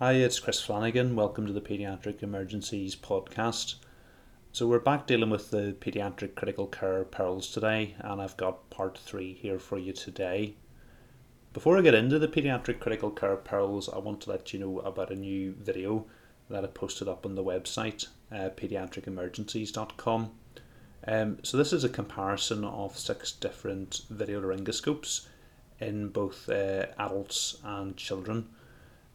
Hi, it's Chris Flanagan. Welcome to the Pediatric Emergencies podcast. So, we're back dealing with the pediatric critical care pearls today, and I've got part three here for you today. Before I get into the pediatric critical care pearls, I want to let you know about a new video that I posted up on the website, uh, pediatricemergencies.com. Um, so, this is a comparison of six different video laryngoscopes in both uh, adults and children.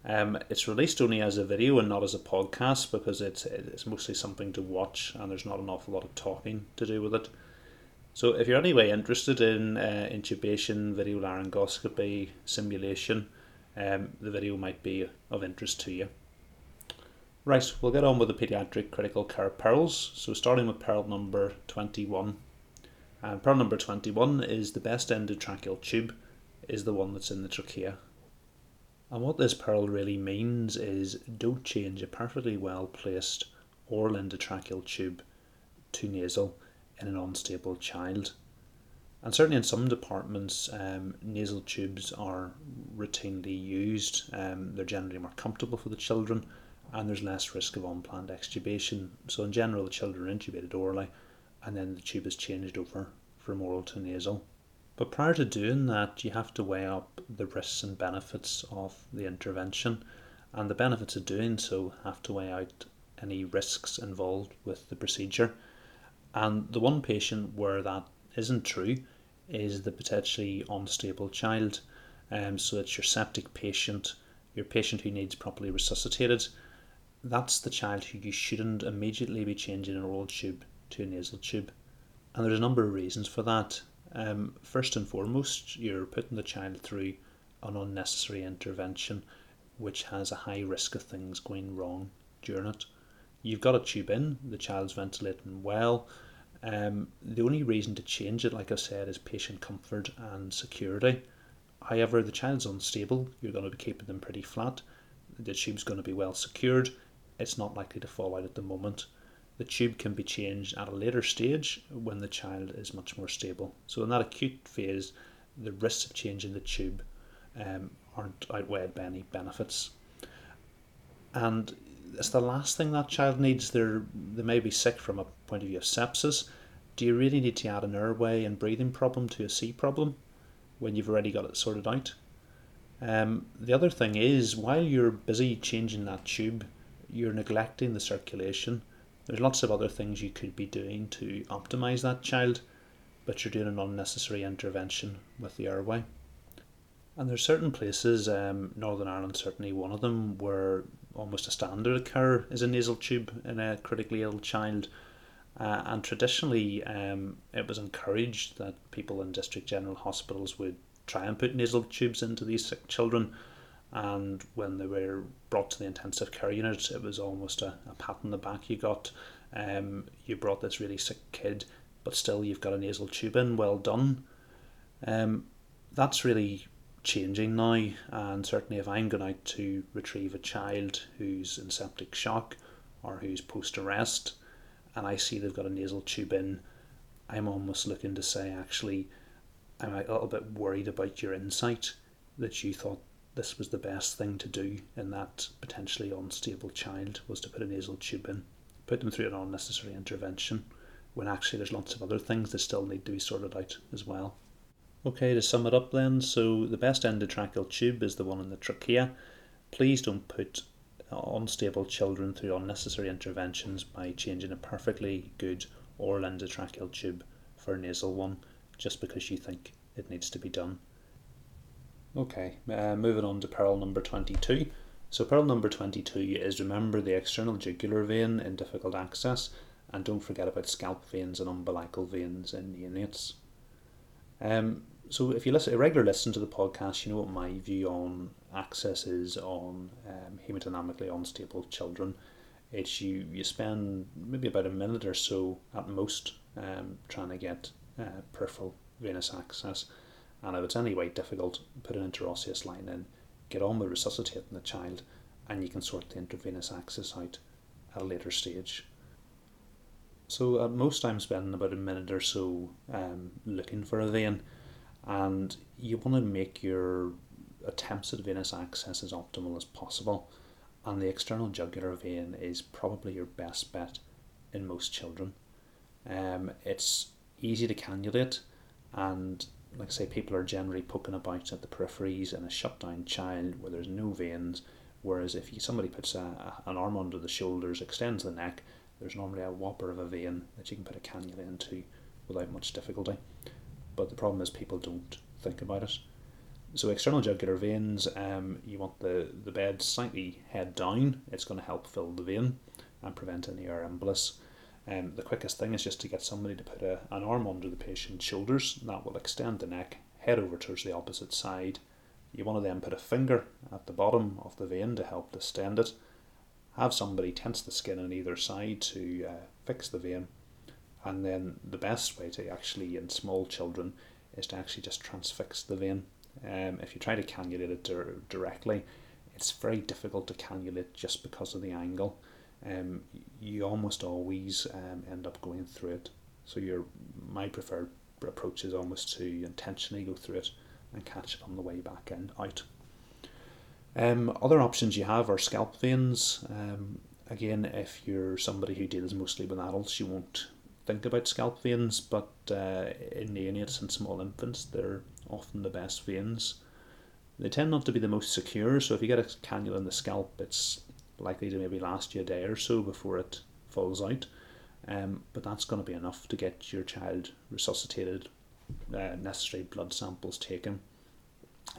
Um, it's released only as a video and not as a podcast because it's it's mostly something to watch and there's not an awful lot of talking to do with it. So if you're anyway interested in uh, intubation, video laryngoscopy, simulation, um, the video might be of interest to you. Right, we'll get on with the paediatric critical care pearls. So starting with pearl number 21. And pearl number 21 is the best endotracheal tube is the one that's in the trachea. And what this pearl really means is don't change a perfectly well placed oral endotracheal tube to nasal in an unstable child. And certainly in some departments, um, nasal tubes are routinely used. Um, they're generally more comfortable for the children and there's less risk of unplanned extubation. So, in general, the children are intubated orally and then the tube is changed over from oral to nasal. But prior to doing that, you have to weigh up the risks and benefits of the intervention, and the benefits of doing so have to weigh out any risks involved with the procedure. And the one patient where that isn't true is the potentially unstable child. Um, so it's your septic patient, your patient who needs properly resuscitated. That's the child who you shouldn't immediately be changing an oral tube to a nasal tube. And there's a number of reasons for that. Um, first and foremost, you're putting the child through an unnecessary intervention which has a high risk of things going wrong during it. You've got a tube in, the child's ventilating well. Um, the only reason to change it, like I said, is patient comfort and security. However, the child's unstable, you're going to be keeping them pretty flat. The tube's going to be well secured. It's not likely to fall out at the moment the tube can be changed at a later stage when the child is much more stable. So in that acute phase, the risks of changing the tube um, aren't outweighed by any benefits. And it's the last thing that child needs. They're, they may be sick from a point of view of sepsis. Do you really need to add an airway and breathing problem to a C problem when you've already got it sorted out? Um, the other thing is, while you're busy changing that tube, you're neglecting the circulation there's lots of other things you could be doing to optimize that child, but you're doing an unnecessary intervention with the airway. And there's certain places, um, Northern Ireland certainly one of them, where almost a standard of care is a nasal tube in a critically ill child. Uh, and traditionally, um, it was encouraged that people in district general hospitals would try and put nasal tubes into these sick children and when they were brought to the intensive care unit, it was almost a, a pat on the back you got. Um, you brought this really sick kid, but still you've got a nasal tube in. Well done. Um, that's really changing now, and certainly if I'm going out to retrieve a child who's in septic shock or who's post arrest, and I see they've got a nasal tube in, I'm almost looking to say, actually, I'm a little bit worried about your insight that you thought this was the best thing to do in that potentially unstable child was to put a nasal tube in, put them through an unnecessary intervention, when actually there's lots of other things that still need to be sorted out as well. Okay, to sum it up then, so the best endotracheal tube is the one in the trachea. Please don't put unstable children through unnecessary interventions by changing a perfectly good oral endotracheal tube for a nasal one just because you think it needs to be done. Okay, uh, moving on to pearl number 22. So, pearl number 22 is remember the external jugular vein in difficult access, and don't forget about scalp veins and umbilical veins in neonates. Um, so, if you listen, a regular listen to the podcast, you know what my view on access is on um, hemodynamically unstable children. It's you, you spend maybe about a minute or so at most um, trying to get uh, peripheral venous access and if it's any way difficult, put an intraosseous line in, get on with resuscitating the child, and you can sort the intravenous access out at a later stage. So at most I'm spending about a minute or so um, looking for a vein, and you want to make your attempts at venous access as optimal as possible. and the external jugular vein is probably your best bet in most children. Um, it's easy to cannulate, and like I say, people are generally poking about at the peripheries in a shut down child where there's no veins. Whereas if you, somebody puts a, an arm under the shoulders, extends the neck, there's normally a whopper of a vein that you can put a cannula into without much difficulty. But the problem is people don't think about it. So external jugular veins, um, you want the, the bed slightly head down. It's going to help fill the vein and prevent any air embolus. Um, the quickest thing is just to get somebody to put a, an arm under the patient's shoulders. That will extend the neck, head over towards the opposite side. You want to then put a finger at the bottom of the vein to help distend it. Have somebody tense the skin on either side to uh, fix the vein. And then the best way to actually, in small children, is to actually just transfix the vein um, if you try to cannulate it dir- directly, it's very difficult to cannulate just because of the angle. Um, you almost always um, end up going through it. So your my preferred approach is almost to intentionally go through it and catch it on the way back and out. Um, other options you have are scalp veins. Um, again, if you're somebody who deals mostly with adults, you won't think about scalp veins, but uh, in neonates and small infants, they're often the best veins. They tend not to be the most secure, so if you get a cannula in the scalp, it's likely to maybe last you a day or so before it falls out. Um, but that's going to be enough to get your child resuscitated, uh, necessary blood samples taken.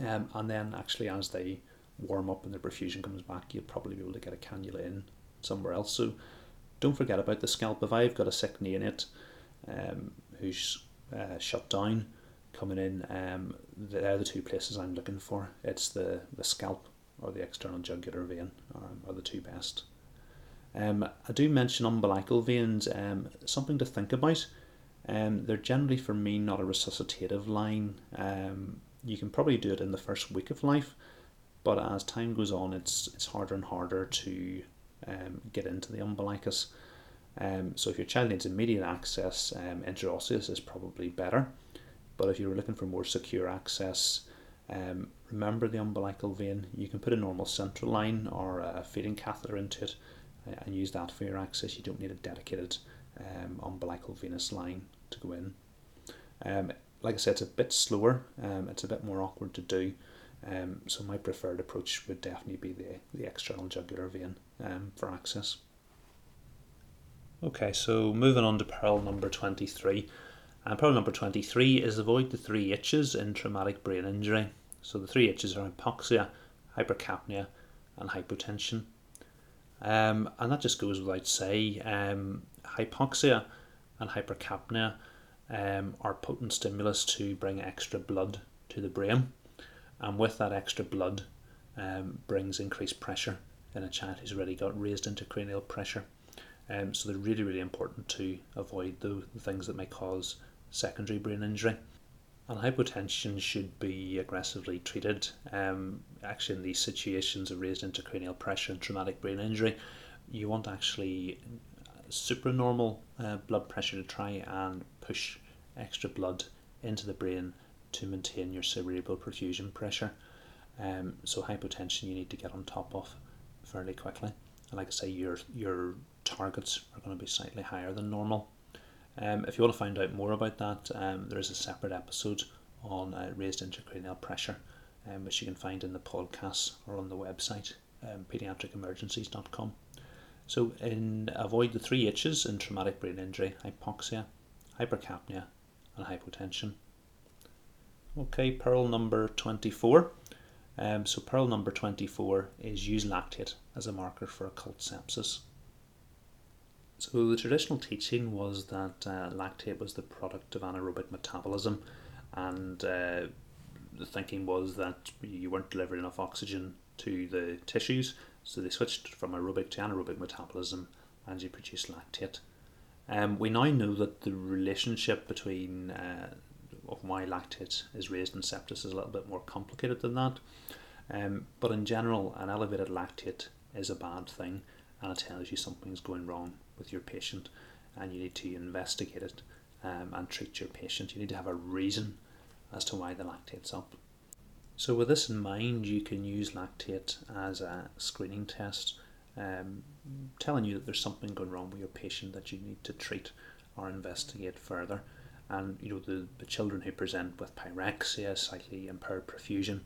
Um, and then, actually, as they warm up and their perfusion comes back, you'll probably be able to get a cannula in somewhere else. So, don't forget about the scalp. If I've got a sick neonate um, who's uh, shut down, coming in, um, they're the two places I'm looking for. It's the, the scalp or the external jugular vein um, are the two best. Um, I do mention umbilical veins, um, something to think about. Um, they're generally for me not a resuscitative line. Um, you can probably do it in the first week of life, but as time goes on, it's it's harder and harder to um, get into the umbilicus. Um, so if your child needs immediate access, um, intraosseous is probably better. But if you're looking for more secure access, um, remember the umbilical vein. You can put a normal central line or a feeding catheter into it uh, and use that for your access. You don't need a dedicated um, umbilical venous line to go in. Um, like I said, it's a bit slower, um, it's a bit more awkward to do. Um, so my preferred approach would definitely be the, the external jugular vein um, for access. Okay, so moving on to pearl number 23. And pearl number 23 is avoid the three H's in traumatic brain injury. So the three H's are hypoxia, hypercapnia, and hypotension. Um, and that just goes without say. Um, hypoxia and hypercapnia um, are potent stimulus to bring extra blood to the brain. And with that extra blood um, brings increased pressure in a child who's already got raised intracranial pressure. Um, so they're really, really important to avoid the, the things that may cause secondary brain injury. And hypotension should be aggressively treated. Um, actually, in these situations of raised intracranial pressure and traumatic brain injury, you want actually supranormal uh, blood pressure to try and push extra blood into the brain to maintain your cerebral perfusion pressure. Um, so hypotension you need to get on top of fairly quickly. And like I say, your your targets are going to be slightly higher than normal. Um, if you want to find out more about that, um, there is a separate episode on uh, raised intracranial pressure, um, which you can find in the podcast or on the website, um, pediatricemergencies.com. So, in avoid the three H's in traumatic brain injury hypoxia, hypercapnia, and hypotension. Okay, pearl number 24. Um, so, pearl number 24 is use lactate as a marker for occult sepsis. So the traditional teaching was that uh, lactate was the product of anaerobic metabolism, and uh, the thinking was that you weren't delivering enough oxygen to the tissues, so they switched from aerobic to anaerobic metabolism, and you produce lactate. Um, we now know that the relationship between uh, of why lactate is raised in sepsis is a little bit more complicated than that. Um, but in general, an elevated lactate is a bad thing, and it tells you something's going wrong with your patient and you need to investigate it um, and treat your patient. You need to have a reason as to why the lactate's up. So, with this in mind, you can use lactate as a screening test, um, telling you that there's something going wrong with your patient that you need to treat or investigate further. And you know the, the children who present with pyrexia, slightly impaired perfusion,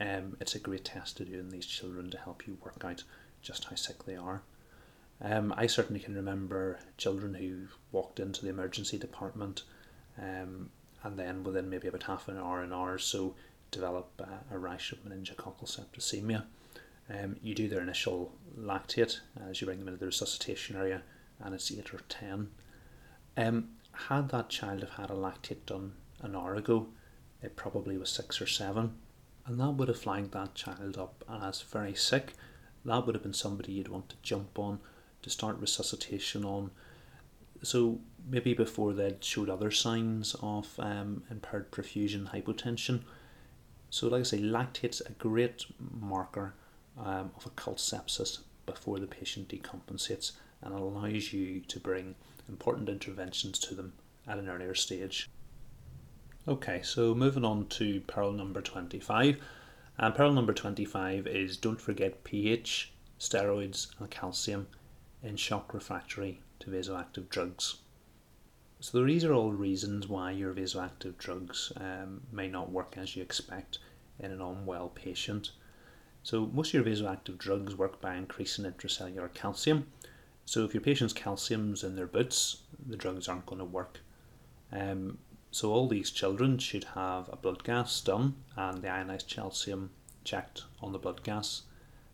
um, it's a great test to do in these children to help you work out just how sick they are. Um, I certainly can remember children who walked into the emergency department um, and then within maybe about half an hour, an hour or so, develop a, a rash of meningococcal septicemia. Um, you do their initial lactate as you bring them into the resuscitation area, and it's 8 or 10. Um, had that child have had a lactate done an hour ago, it probably was 6 or 7, and that would have flagged that child up as very sick. That would have been somebody you'd want to jump on to start resuscitation on. So maybe before they'd showed other signs of um, impaired perfusion, hypotension, so, like I say, lactate's a great marker um, of occult sepsis before the patient decompensates and allows you to bring important interventions to them at an earlier stage. Okay, so moving on to pearl number 25. And pearl number 25 is don't forget pH, steroids, and calcium in shock refractory to vasoactive drugs. So these are all reasons why your vasoactive drugs um, may not work as you expect in an unwell patient. So most of your vasoactive drugs work by increasing intracellular calcium. So if your patient's calcium's in their boots, the drugs aren't going to work. Um, so all these children should have a blood gas done and the ionized calcium checked on the blood gas.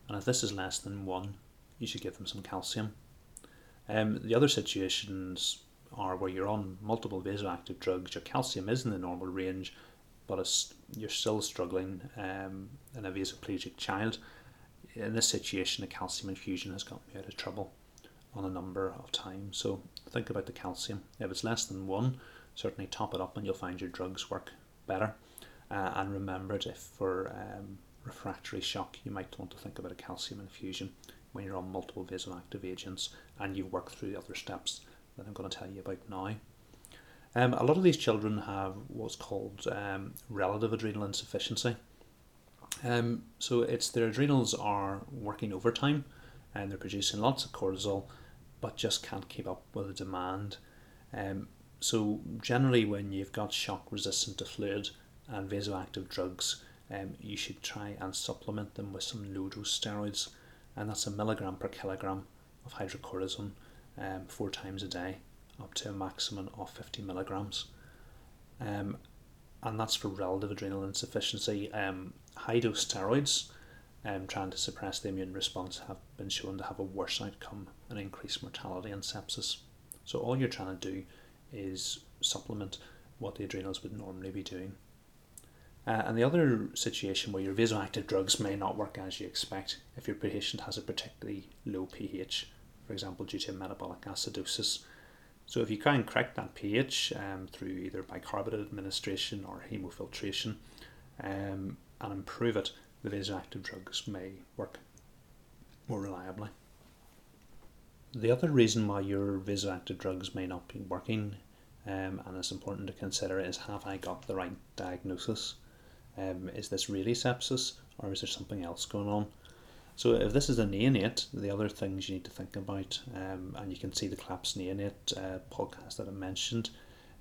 And if this is less than one, you should give them some calcium. Um, the other situations are where you're on multiple vasoactive drugs, your calcium is in the normal range, but you're still struggling um, in a vasoplegic child. In this situation, a calcium infusion has got me out of trouble on a number of times. So think about the calcium. If it's less than one, certainly top it up and you'll find your drugs work better. Uh, and remember if for um, refractory shock, you might want to think about a calcium infusion when you're on multiple vasoactive agents and you've worked through the other steps that I'm going to tell you about now. Um, a lot of these children have what's called um, relative adrenal insufficiency. Um, so it's their adrenals are working overtime and they're producing lots of cortisol, but just can't keep up with the demand. Um, so generally, when you've got shock resistant to fluid and vasoactive drugs, um, you should try and supplement them with some low dose steroids, and that's a milligram per kilogram of hydrocortisone um, four times a day, up to a maximum of 50 milligrams. Um, and that's for relative adrenal insufficiency. Um, high dose steroids, um, trying to suppress the immune response, have been shown to have a worse outcome and increased mortality and sepsis. So, all you're trying to do is supplement what the adrenals would normally be doing. Uh, and the other situation where your vasoactive drugs may not work as you expect if your patient has a particularly low pH, for example, due to metabolic acidosis. So if you and correct that pH um, through either bicarbonate administration or hemofiltration um, and improve it, the vasoactive drugs may work more reliably. The other reason why your vasoactive drugs may not be working, um, and it's important to consider, is have I got the right diagnosis? Um, is this really sepsis or is there something else going on? So if this is a neonate, the other things you need to think about, um, and you can see the collapsed neonate uh, podcast that I mentioned,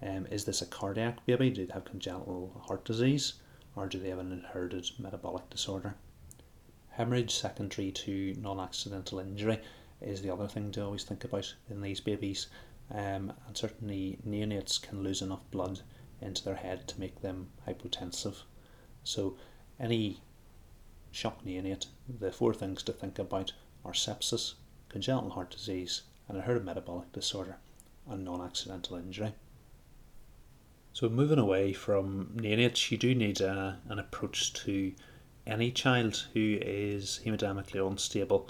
um, is this a cardiac baby? Do they have congenital heart disease? Or do they have an inherited metabolic disorder? Hemorrhage secondary to non-accidental injury is the other thing to always think about in these babies. Um, and certainly neonates can lose enough blood into their head to make them hypotensive. So any shock neonate, the four things to think about are sepsis, congenital heart disease, and inherited metabolic disorder, and non accidental injury. So, moving away from neonates, you do need a, an approach to any child who is hemodynamically unstable,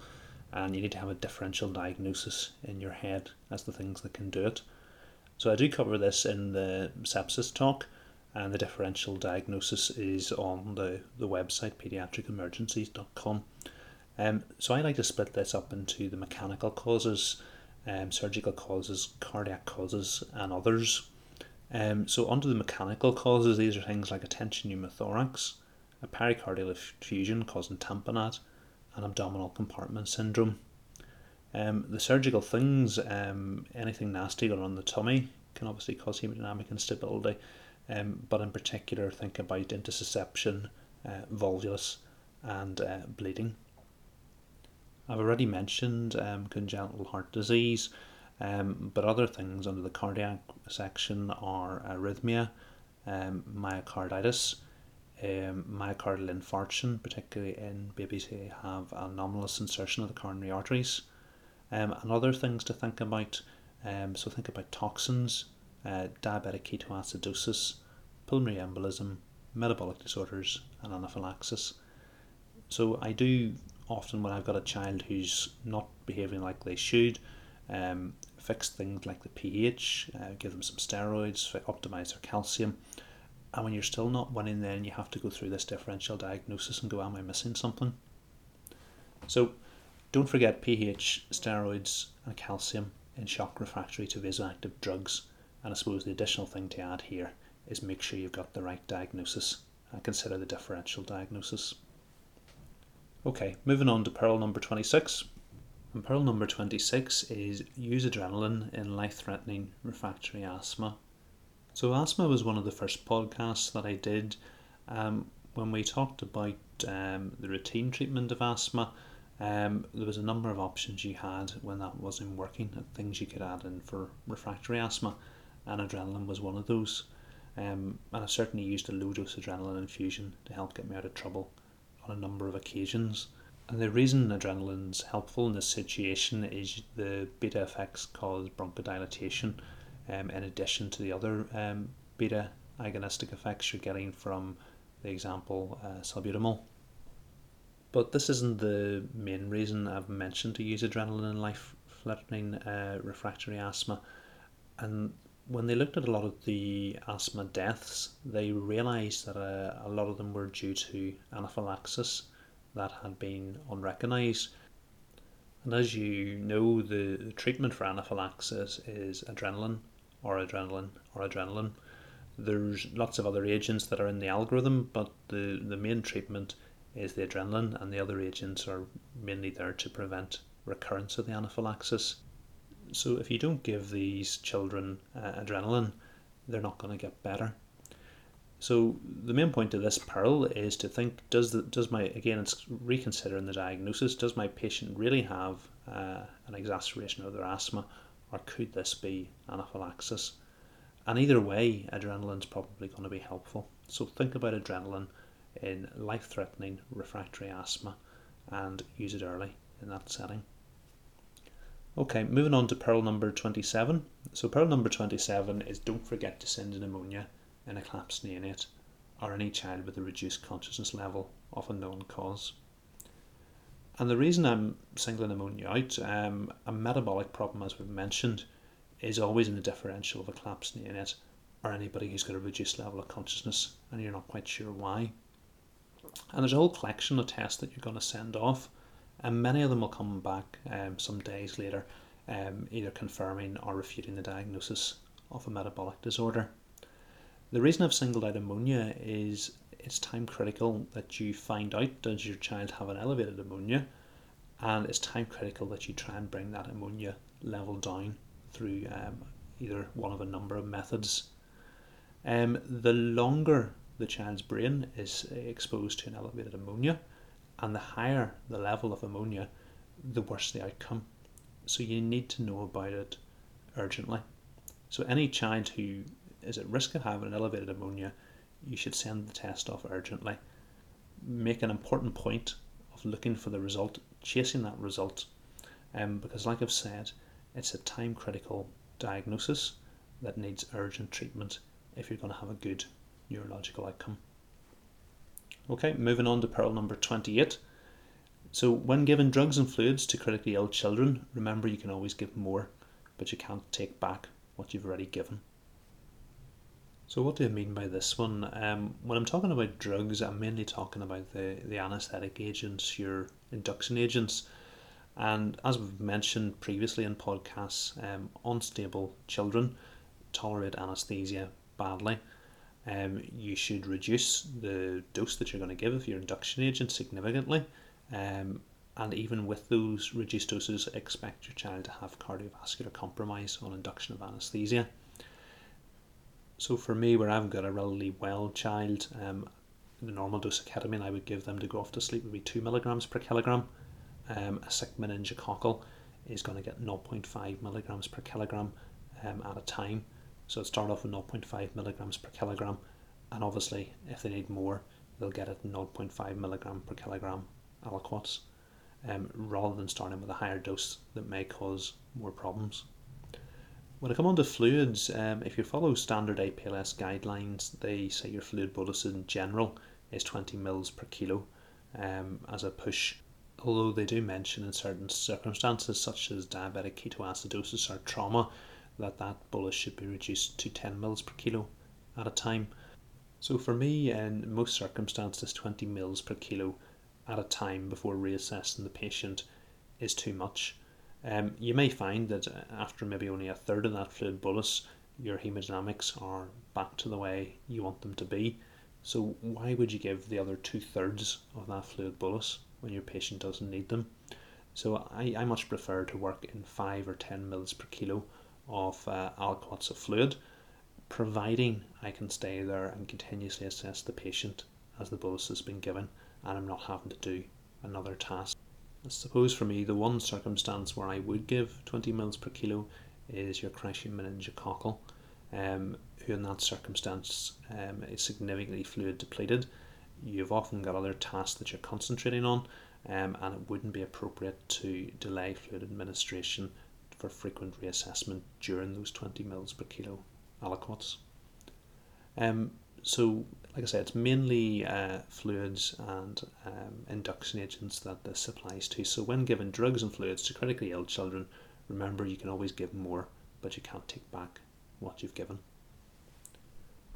and you need to have a differential diagnosis in your head as the things that can do it. So, I do cover this in the sepsis talk, and the differential diagnosis is on the, the website pediatricemergencies.com. Um, so I like to split this up into the mechanical causes, um, surgical causes, cardiac causes, and others. Um, so under the mechanical causes, these are things like a tension pneumothorax, a pericardial effusion causing tamponade, and abdominal compartment syndrome. Um, the surgical things, um, anything nasty going on the tummy, can obviously cause hemodynamic instability, um, but in particular, think about intussusception, uh, volvulus, and uh, bleeding. I've already mentioned um, congenital heart disease, um, but other things under the cardiac section are arrhythmia, um, myocarditis, um, myocardial infarction, particularly in babies who have anomalous insertion of the coronary arteries, um, and other things to think about. So think about toxins, uh, diabetic ketoacidosis, pulmonary embolism, metabolic disorders, and anaphylaxis. So I do often when I've got a child who's not behaving like they should, um, fix things like the pH, uh, give them some steroids, optimize their calcium. And when you're still not winning, then you have to go through this differential diagnosis and go, Am I missing something? So don't forget pH, steroids, and calcium in shock refractory to vasoactive drugs. And I suppose the additional thing to add here is make sure you've got the right diagnosis and consider the differential diagnosis. Okay, moving on to pearl number 26. And pearl number 26 is use adrenaline in life threatening refractory asthma. So, asthma was one of the first podcasts that I did um, when we talked about um, the routine treatment of asthma. Um, there was a number of options you had when that wasn't working, things you could add in for refractory asthma, and adrenaline was one of those. Um, and I certainly used a low dose adrenaline infusion to help get me out of trouble on a number of occasions. And the reason adrenaline's helpful in this situation is the beta effects cause bronchodilation, um, in addition to the other um, beta agonistic effects you're getting from the example uh, salbutamol. But this isn't the main reason I've mentioned to use adrenaline in life threatening uh, refractory asthma. And when they looked at a lot of the asthma deaths, they realised that uh, a lot of them were due to anaphylaxis that had been unrecognised. And as you know, the treatment for anaphylaxis is adrenaline or adrenaline or adrenaline. There's lots of other agents that are in the algorithm, but the, the main treatment is the adrenaline, and the other agents are mainly there to prevent recurrence of the anaphylaxis. So if you don't give these children uh, adrenaline, they're not going to get better. So the main point of this pearl is to think: Does the does my again? It's reconsidering the diagnosis. Does my patient really have uh, an exacerbation of their asthma, or could this be anaphylaxis? And either way, adrenaline's probably going to be helpful. So think about adrenaline in life-threatening refractory asthma, and use it early in that setting. Okay, moving on to pearl number 27. So, pearl number 27 is don't forget to send an ammonia in a collapsed neonate or any child with a reduced consciousness level of a known cause. And the reason I'm singling ammonia out, um, a metabolic problem, as we've mentioned, is always in the differential of a collapsed neonate or anybody who's got a reduced level of consciousness and you're not quite sure why. And there's a whole collection of tests that you're going to send off and many of them will come back um, some days later, um, either confirming or refuting the diagnosis of a metabolic disorder. The reason I've singled out ammonia is it's time critical that you find out does your child have an elevated ammonia, and it's time critical that you try and bring that ammonia level down through um, either one of a number of methods. Um, the longer the child's brain is exposed to an elevated ammonia, and the higher the level of ammonia, the worse the outcome. So you need to know about it urgently. So any child who is at risk of having an elevated ammonia, you should send the test off urgently. Make an important point of looking for the result, chasing that result, um, because like I've said, it's a time critical diagnosis that needs urgent treatment if you're going to have a good neurological outcome. Okay, moving on to pearl number 28. So, when given drugs and fluids to critically ill children, remember you can always give more, but you can't take back what you've already given. So, what do I mean by this one? Um, when I'm talking about drugs, I'm mainly talking about the, the anaesthetic agents, your induction agents. And as we've mentioned previously in podcasts, um, unstable children tolerate anaesthesia badly. Um, you should reduce the dose that you're going to give of your induction agent significantly. Um, and even with those reduced doses, expect your child to have cardiovascular compromise on induction of anesthesia. So for me, where I've got a relatively well child, um, the normal dose of ketamine I would give them to go off to sleep would be 2 milligrams per kilogram. Um, a sick meningococcal is going to get 0.5 milligrams per kilogram um, at a time. So it start off with 0.5 milligrams per kilogram, and obviously, if they need more, they'll get it 0.5 milligram per kilogram aliquots, um, rather than starting with a higher dose that may cause more problems. When I come on to fluids, um, if you follow standard APLS guidelines, they say your fluid bolus in general is 20 mils per kilo um, as a push. Although they do mention in certain circumstances, such as diabetic ketoacidosis or trauma, that that bolus should be reduced to 10 mils per kilo at a time. So for me, in most circumstances, 20 mils per kilo at a time before reassessing the patient is too much. Um, you may find that after maybe only a third of that fluid bolus, your hemodynamics are back to the way you want them to be. So why would you give the other two thirds of that fluid bolus when your patient doesn't need them? So I, I much prefer to work in five or ten mils per kilo of uh, aliquots of fluid, providing I can stay there and continuously assess the patient as the bolus has been given, and I'm not having to do another task. I suppose for me, the one circumstance where I would give 20 mils per kilo is your crashing meningococcal, um, who in that circumstance um, is significantly fluid depleted. You've often got other tasks that you're concentrating on, um, and it wouldn't be appropriate to delay fluid administration for frequent reassessment during those 20 mils per kilo aliquots. Um, so like I said, it's mainly uh, fluids and um, induction agents that this applies to. So when giving drugs and fluids to critically ill children, remember you can always give more, but you can't take back what you've given.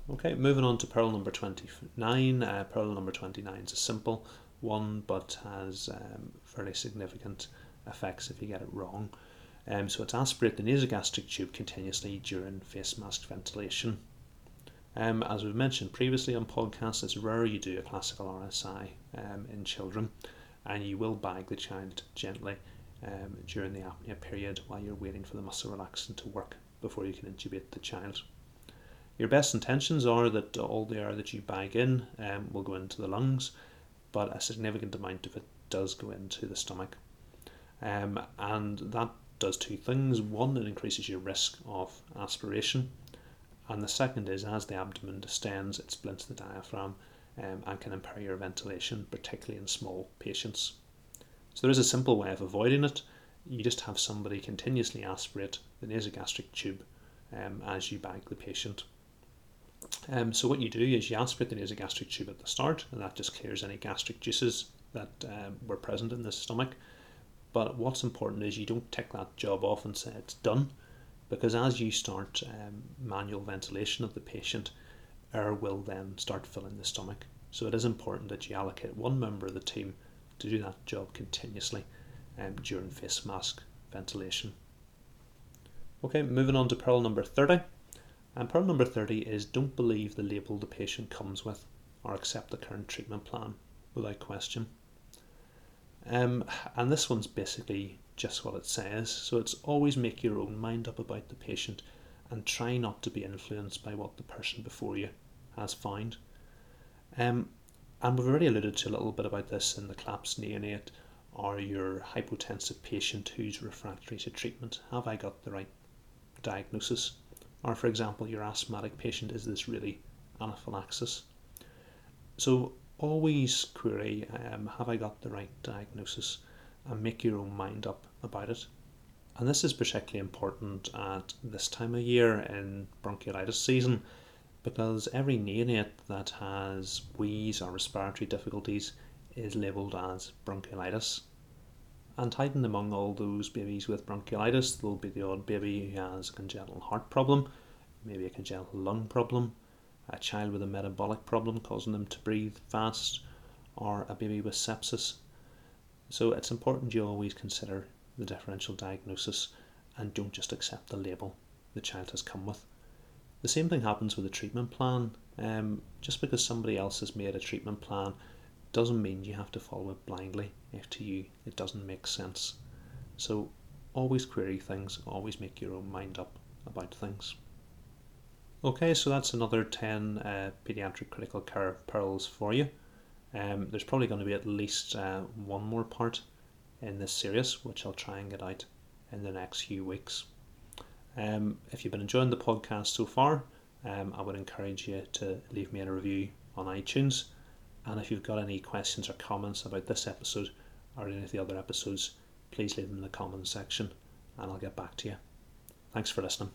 Okay, moving on to pearl number 29. Uh, pearl number 29 is a simple one, but has um, fairly significant effects if you get it wrong. Um, so it's aspirate the nasogastric tube continuously during face mask ventilation. Um, as we've mentioned previously on podcasts, it's rare you do a classical RSI um, in children, and you will bag the child gently um, during the apnea period while you're waiting for the muscle relaxant to work before you can intubate the child. Your best intentions are that all the air that you bag in um, will go into the lungs, but a significant amount of it does go into the stomach. Um, and that does two things. One, it increases your risk of aspiration and the second is as the abdomen distends, it splints the diaphragm um, and can impair your ventilation, particularly in small patients. So there is a simple way of avoiding it. You just have somebody continuously aspirate the nasogastric tube um, as you bag the patient. Um, so what you do is you aspirate the nasogastric tube at the start, and that just clears any gastric juices that um, were present in the stomach. But what's important is you don't tick that job off and say it's done because as you start um, manual ventilation of the patient, air will then start filling the stomach. So it is important that you allocate one member of the team to do that job continuously um, during face mask ventilation. Okay, moving on to pearl number 30. And pearl number 30 is don't believe the label the patient comes with or accept the current treatment plan without question. Um, and this one's basically just what it says. So it's always make your own mind up about the patient and try not to be influenced by what the person before you has found. Um, and we've already alluded to a little bit about this in the collapsed neonate or your hypotensive patient who's refractory to treatment. Have I got the right diagnosis? Or, for example, your asthmatic patient, is this really anaphylaxis? So, always query um, Have I got the right diagnosis? and make your own mind up about it. And this is particularly important at this time of year in bronchiolitis season because every neonate that has wheeze or respiratory difficulties is labelled as bronchiolitis. And hiding among all those babies with bronchiolitis, there'll be the odd baby who has a congenital heart problem, maybe a congenital lung problem, a child with a metabolic problem causing them to breathe fast, or a baby with sepsis so it's important you always consider the differential diagnosis and don't just accept the label the child has come with. The same thing happens with a treatment plan. Um, just because somebody else has made a treatment plan doesn't mean you have to follow it blindly if to you it doesn't make sense. So always query things, always make your own mind up about things. Okay, so that's another 10 uh, pediatric critical care pearls for you. Um, there's probably going to be at least uh, one more part in this series, which I'll try and get out in the next few weeks. Um, if you've been enjoying the podcast so far, um, I would encourage you to leave me a review on iTunes. And if you've got any questions or comments about this episode or any of the other episodes, please leave them in the comments section and I'll get back to you. Thanks for listening.